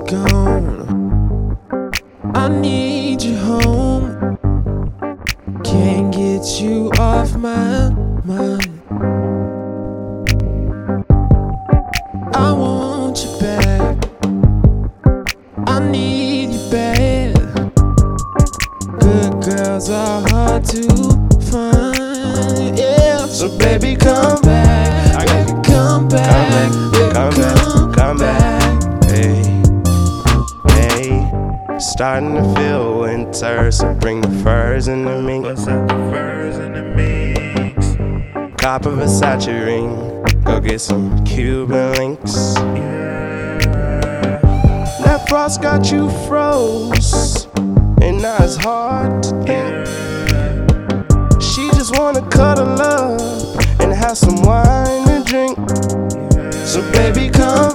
gone. I need you home. Can't get you off my mind. I want you back. I need you bad. Good girls are hard to find. Yeah, so baby, come back. Starting to feel winter, so bring the furs and the mink. What's up, the furs and the minks? Cop of a Versace ring, go get some Cuban links. That frost got you froze, and now it's hard to think. She just wanna cuddle up and have some wine and drink. So baby, come